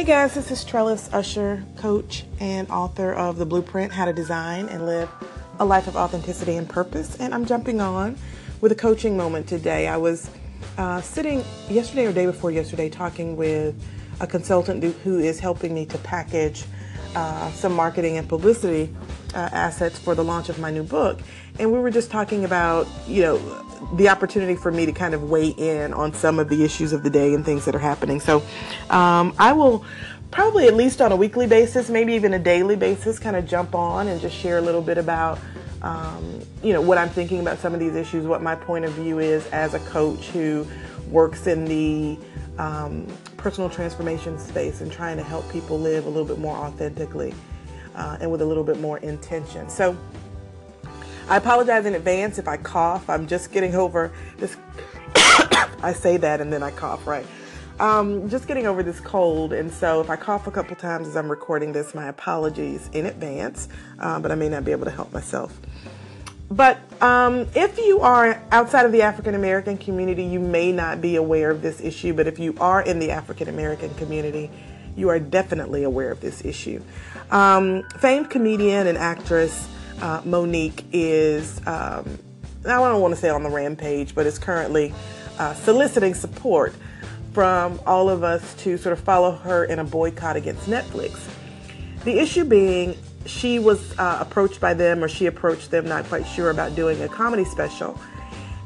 Hey guys, this is Trellis Usher, coach and author of The Blueprint How to Design and Live a Life of Authenticity and Purpose. And I'm jumping on with a coaching moment today. I was uh, sitting yesterday or day before yesterday talking with a consultant who is helping me to package uh, some marketing and publicity uh, assets for the launch of my new book. And we were just talking about, you know, the opportunity for me to kind of weigh in on some of the issues of the day and things that are happening. So um, I will probably at least on a weekly basis, maybe even a daily basis, kind of jump on and just share a little bit about. Um, you know what I'm thinking about some of these issues, what my point of view is as a coach who works in the um, personal transformation space and trying to help people live a little bit more authentically uh, and with a little bit more intention. So, I apologize in advance if I cough. I'm just getting over this. I say that and then I cough, right? Um, just getting over this cold, and so if I cough a couple times as I'm recording this, my apologies in advance, uh, but I may not be able to help myself. But um, if you are outside of the African American community, you may not be aware of this issue, but if you are in the African American community, you are definitely aware of this issue. Um, famed comedian and actress uh, Mo'Nique is, um, I don't want to say on the rampage, but is currently uh, soliciting support from all of us to sort of follow her in a boycott against Netflix. The issue being, she was uh, approached by them, or she approached them, not quite sure about doing a comedy special.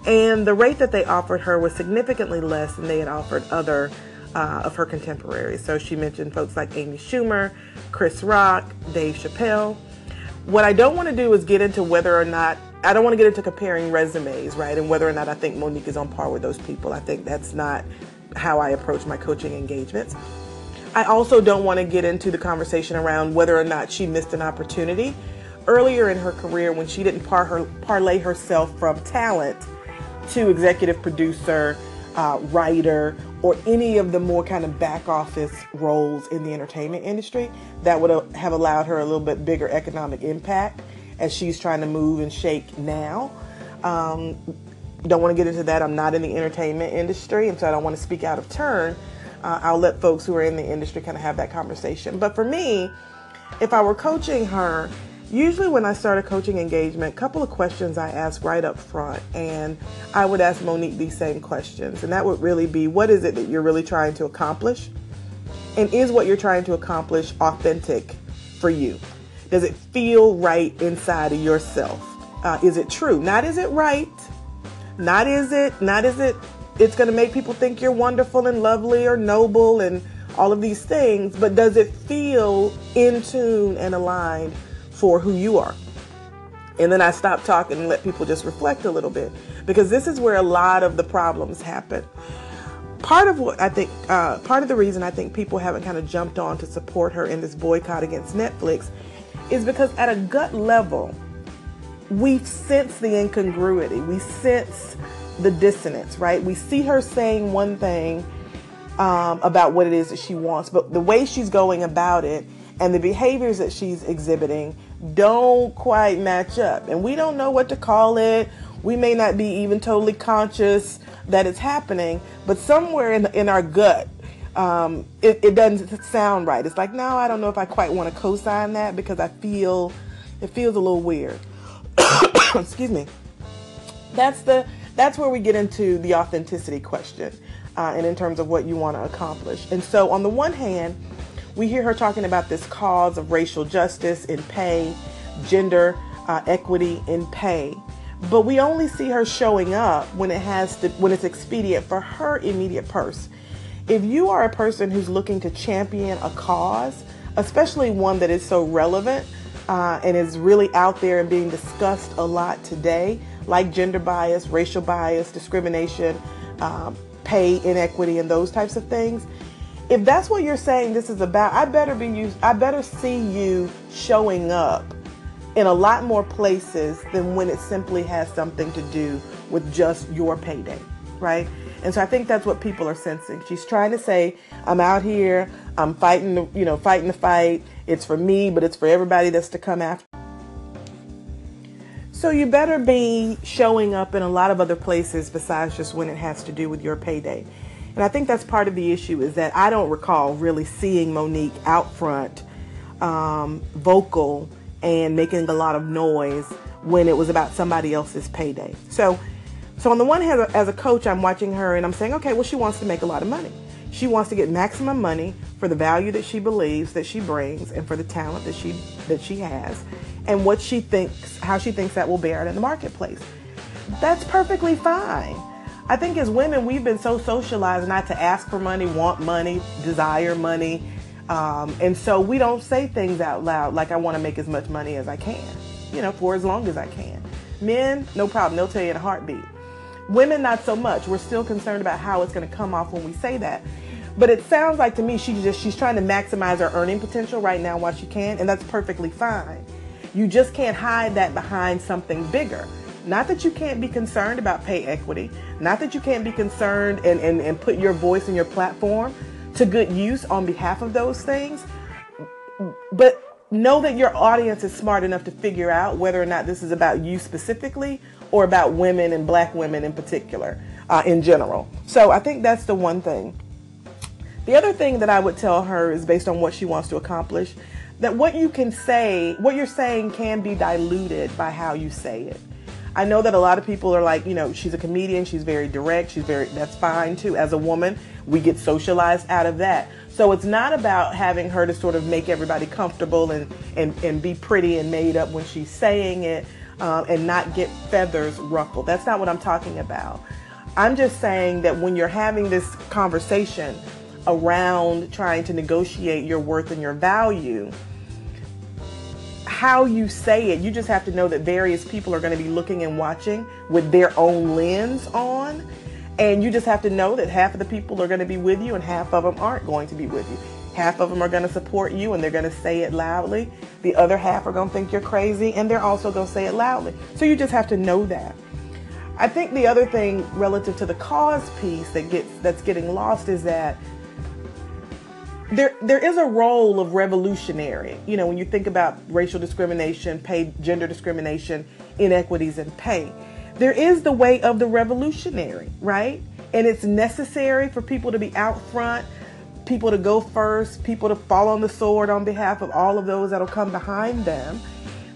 And the rate that they offered her was significantly less than they had offered other uh, of her contemporaries. So she mentioned folks like Amy Schumer, Chris Rock, Dave Chappelle. What I don't want to do is get into whether or not I don't want to get into comparing resumes, right? And whether or not I think Mo'Nique is on par with those people. I think that's not how I approach my coaching engagements. I also don't want to get into the conversation around whether or not she missed an opportunity earlier in her career when she didn't par her, parlay herself from talent to executive producer, uh, writer, or any of the more kind of back office roles in the entertainment industry that would have allowed her a little bit bigger economic impact as she's trying to move and shake now. Um, don't want to get into that. I'm not in the entertainment industry, and so I don't want to speak out of turn. Uh, I'll let folks who are in the industry kind of have that conversation. But for me, if I were coaching her, Usually, when I start a coaching engagement, a couple of questions I ask right up front, and I would ask Mo'Nique these same questions. And that would really be what is it that you're really trying to accomplish? And is what you're trying to accomplish authentic for you? Does it feel right inside of yourself? Uh, is it true? Not is it right? Not is it, not is it, it's going to make people think you're wonderful and lovely or noble and all of these things, but does it feel in tune and aligned for who you are. And then I stop talking and let people just reflect a little bit because this is where a lot of the problems happen. Part of what I think, uh, part of the reason I think people haven't kind of jumped on to support her in this boycott against Netflix is because at a gut level, we sense the incongruity. We sense the dissonance, right? We see her saying one thing um, about what it is that she wants, but the way she's going about it and the behaviors that she's exhibiting don't quite match up. And we don't know what to call it. We may not be even totally conscious that it's happening, but somewhere in, in our gut, um, it, it doesn't sound right. It's like, no, I don't know if I quite want to co-sign that because I feel it feels a little weird. Excuse me. That's the that's where we get into the authenticity question, uh, and in terms of what you want to accomplish. And so, on the one hand, we hear her talking about this cause of racial justice in pay, gender uh, equity in pay. But we only see her showing up when it has to, when it's expedient for her immediate purse. If you are a person who's looking to champion a cause, especially one that is so relevant uh, and is really out there and being discussed a lot today, like gender bias, racial bias, discrimination, um, pay inequity, and those types of things, if that's what you're saying this is about, I better be you I better see you showing up in a lot more places than when it simply has something to do with just your payday, right? And so I think that's what people are sensing. She's trying to say, I'm out here, I'm fighting the, you know, fighting the fight. It's for me, but it's for everybody that's to come after. So you better be showing up in a lot of other places besides just when it has to do with your payday. And I think that's part of the issue is that I don't recall really seeing Mo'Nique out front, um, vocal, and making a lot of noise when it was about somebody else's payday. So, so on the one hand, as a coach, I'm watching her and I'm saying, okay, well, she wants to make a lot of money. She wants to get maximum money for the value that she believes that she brings and for the talent that she that she has and what she thinks how she thinks that will bear out in the marketplace. That's perfectly fine. I think as women, we've been so socialized not to ask for money, want money, desire money. Um, and so we don't say things out loud like, I want to make as much money as I can, you know, for as long as I can. Men, no problem. They'll tell you in a heartbeat. Women, not so much. We're still concerned about how it's going to come off when we say that. But it sounds like to me she just she's trying to maximize her earning potential right now while she can, and that's perfectly fine. You just can't hide that behind something bigger. Not that you can't be concerned about pay equity, not that you can't be concerned and, and, and put your voice and your platform to good use on behalf of those things, but know that your audience is smart enough to figure out whether or not this is about you specifically or about women and black women in particular, uh, in general. So I think that's the one thing. The other thing that I would tell her is based on what she wants to accomplish, that what you can say, what you're saying can be diluted by how you say it. I know that a lot of people are like, you know, she's a comedian, she's very direct, she's very, that's fine too. As a woman, we get socialized out of that. So it's not about having her to sort of make everybody comfortable and, and, and be pretty and made up when she's saying it um, and not get feathers ruffled. That's not what I'm talking about. I'm just saying that when you're having this conversation around trying to negotiate your worth and your value, how you say it, you just have to know that various people are going to be looking and watching with their own lens on. And you just have to know that half of the people are going to be with you and half of them aren't going to be with you. Half of them are going to support you and they're going to say it loudly. The other half are going to think you're crazy and they're also going to say it loudly. So you just have to know that. I think the other thing relative to the cause piece that gets that's getting lost is that there there is a role of revolutionary. You know, when you think about racial discrimination, pay, gender discrimination, inequities in pay, there is the way of the revolutionary, right? And it's necessary for people to be out front, people to go first, people to fall on the sword on behalf of all of those that'll come behind them.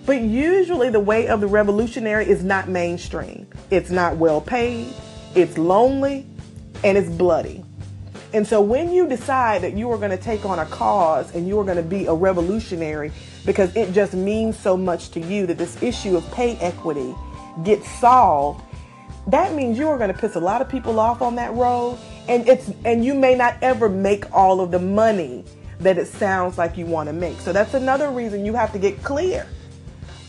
But usually, the way of the revolutionary is not mainstream. It's not well paid, it's lonely, and it's bloody. And so when you decide that you are going to take on a cause and you are going to be a revolutionary because it just means so much to you that this issue of pay equity gets solved, that means you are going to piss a lot of people off on that road and it's and you may not ever make all of the money that it sounds like you want to make. So that's another reason you have to get clear.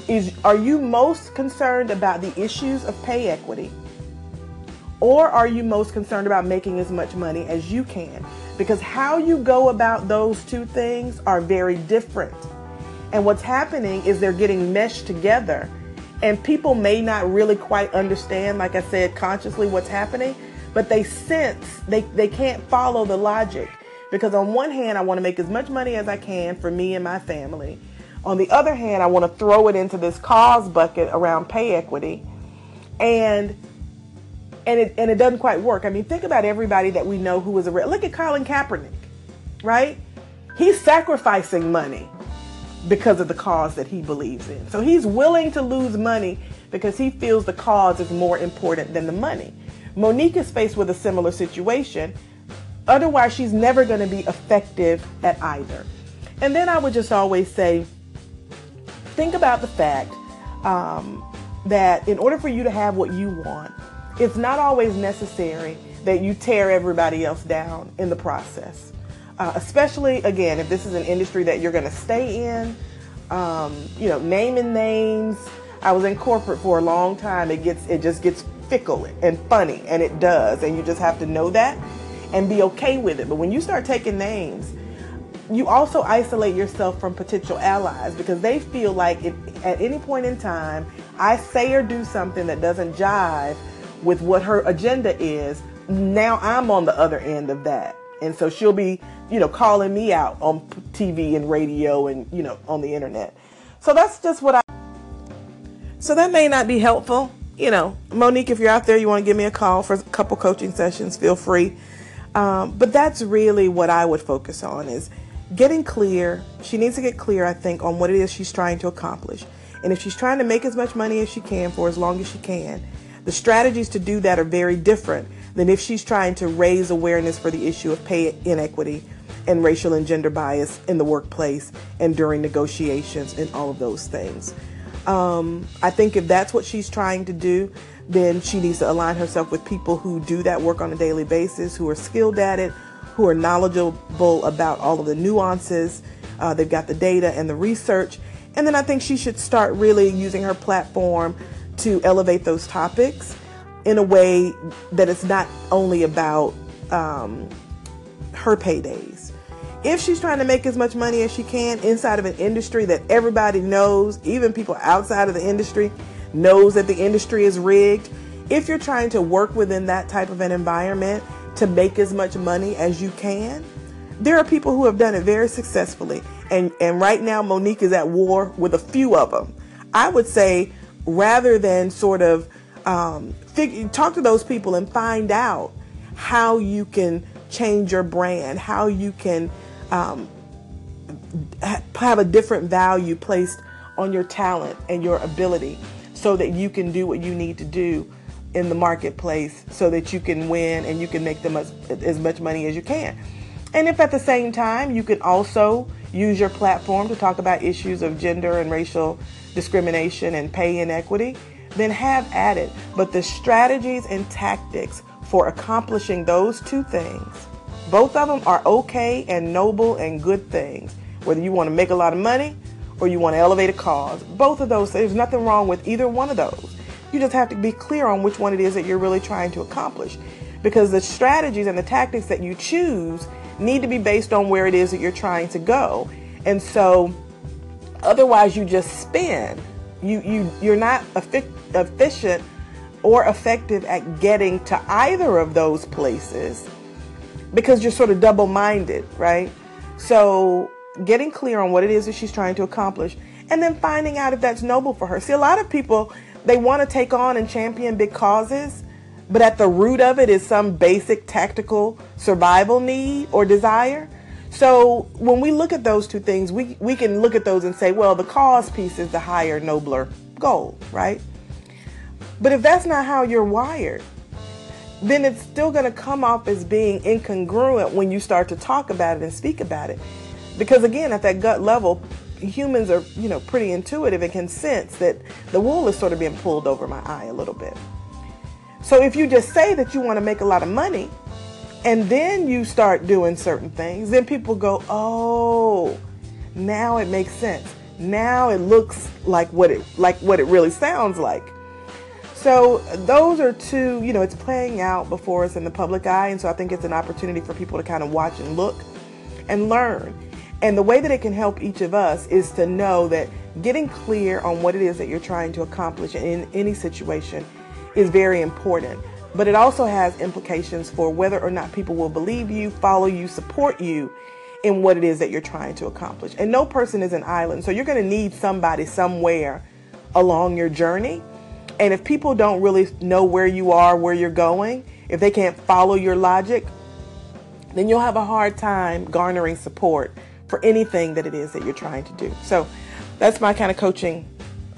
Is are you most concerned about the issues of pay equity? Or are you most concerned about making as much money as you can? Because how you go about those two things are very different. And what's happening is they're getting meshed together. And people may not really quite understand, like I said, consciously what's happening, but they sense they, they can't follow the logic. Because on one hand, I want to make as much money as I can for me and my family. On the other hand, I want to throw it into this cause bucket around pay equity. And and it and it doesn't quite work. I mean, think about everybody that we know who is a look at Colin Kaepernick, right? He's sacrificing money because of the cause that he believes in. So he's willing to lose money because he feels the cause is more important than the money. Mo'Nique is faced with a similar situation. Otherwise, she's never going to be effective at either. And then I would just always say, think about the fact um, that in order for you to have what you want, it's not always necessary that you tear everybody else down in the process. Uh, especially again, if this is an industry that you're going to stay in, um, you know, naming names. I was in corporate for a long time. It gets, it just gets fickle and funny, and it does, and you just have to know that and be okay with it. But when you start taking names, you also isolate yourself from potential allies because they feel like if at any point in time I say or do something that doesn't jive with what her agenda is, now I'm on the other end of that. And so she'll be, you know, calling me out on TV and radio and, you know, on the internet. So that's just what I. So that may not be helpful. You know, Mo'Nique, if you're out there, you want to give me a call for a couple coaching sessions, feel free. Um, but that's really what I would focus on is getting clear. She needs to get clear, I think, on what it is she's trying to accomplish. And if she's trying to make as much money as she can for as long as she can, the strategies to do that are very different than if she's trying to raise awareness for the issue of pay inequity and racial and gender bias in the workplace and during negotiations and all of those things. Um, I think if that's what she's trying to do, then she needs to align herself with people who do that work on a daily basis, who are skilled at it, who are knowledgeable about all of the nuances. Uh, they've got the data and the research. And then I think she should start really using her platform to elevate those topics in a way that it's not only about um, her paydays if she's trying to make as much money as she can inside of an industry that everybody knows, even people outside of the industry knows that the industry is rigged, if you're trying to work within that type of an environment to make as much money as you can, there are people who have done it very successfully. And, and right now, Mo'Nique is at war with a few of them. I would say rather than sort of um, figure, talk to those people and find out how you can change your brand, how you can um, have a different value placed on your talent and your ability so that you can do what you need to do in the marketplace so that you can win and you can make the much, as much money as you can. And if at the same time you can also use your platform to talk about issues of gender and racial discrimination and pay inequity, then have at it. But the strategies and tactics for accomplishing those two things both of them are okay and noble and good things. Whether you want to make a lot of money or you want to elevate a cause, both of those, there's nothing wrong with either one of those. You just have to be clear on which one it is that you're really trying to accomplish. Because the strategies and the tactics that you choose need to be based on where it is that you're trying to go. And so otherwise you just spin. You you you're not efficient or effective at getting to either of those places because you're sort of double minded, right? So getting clear on what it is that she's trying to accomplish and then finding out if that's noble for her. See, a lot of people, they want to take on and champion big causes, but at the root of it is some basic tactical survival need or desire. So when we look at those two things, we, we can look at those and say, well, the cause piece is the higher, nobler goal, right? But if that's not how you're wired, then it's still going to come off as being incongruent when you start to talk about it and speak about it. Because again, at that gut level, humans are, you know, pretty intuitive and can sense that the wool is sort of being pulled over my eye a little bit. So if you just say that you want to make a lot of money and then you start doing certain things, then people go, "Oh, now it makes sense. Now it looks like what it like what it really sounds like." So those are two, you know, it's playing out before us in the public eye. And so I think it's an opportunity for people to kind of watch and look and learn. And the way that it can help each of us is to know that getting clear on what it is that you're trying to accomplish in any situation is very important. But it also has implications for whether or not people will believe you, follow you, support you in what it is that you're trying to accomplish. And no person is an island. So you're going to need somebody somewhere along your journey and if people don't really know where you are, where you're going, if they can't follow your logic, then you'll have a hard time garnering support for anything that it is that you're trying to do. So that's my kind of coaching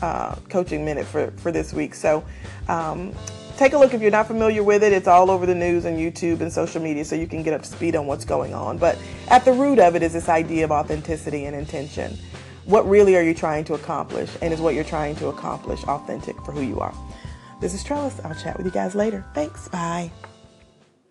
uh, coaching minute for, for this week. So um, take a look if you're not familiar with it. It's all over the news and YouTube and social media, so you can get up to speed on what's going on. But at the root of it is this idea of authenticity and intention what really are you trying to accomplish? And is what you're trying to accomplish authentic for who you are? This is Trellis. I'll chat with you guys later. Thanks. Bye.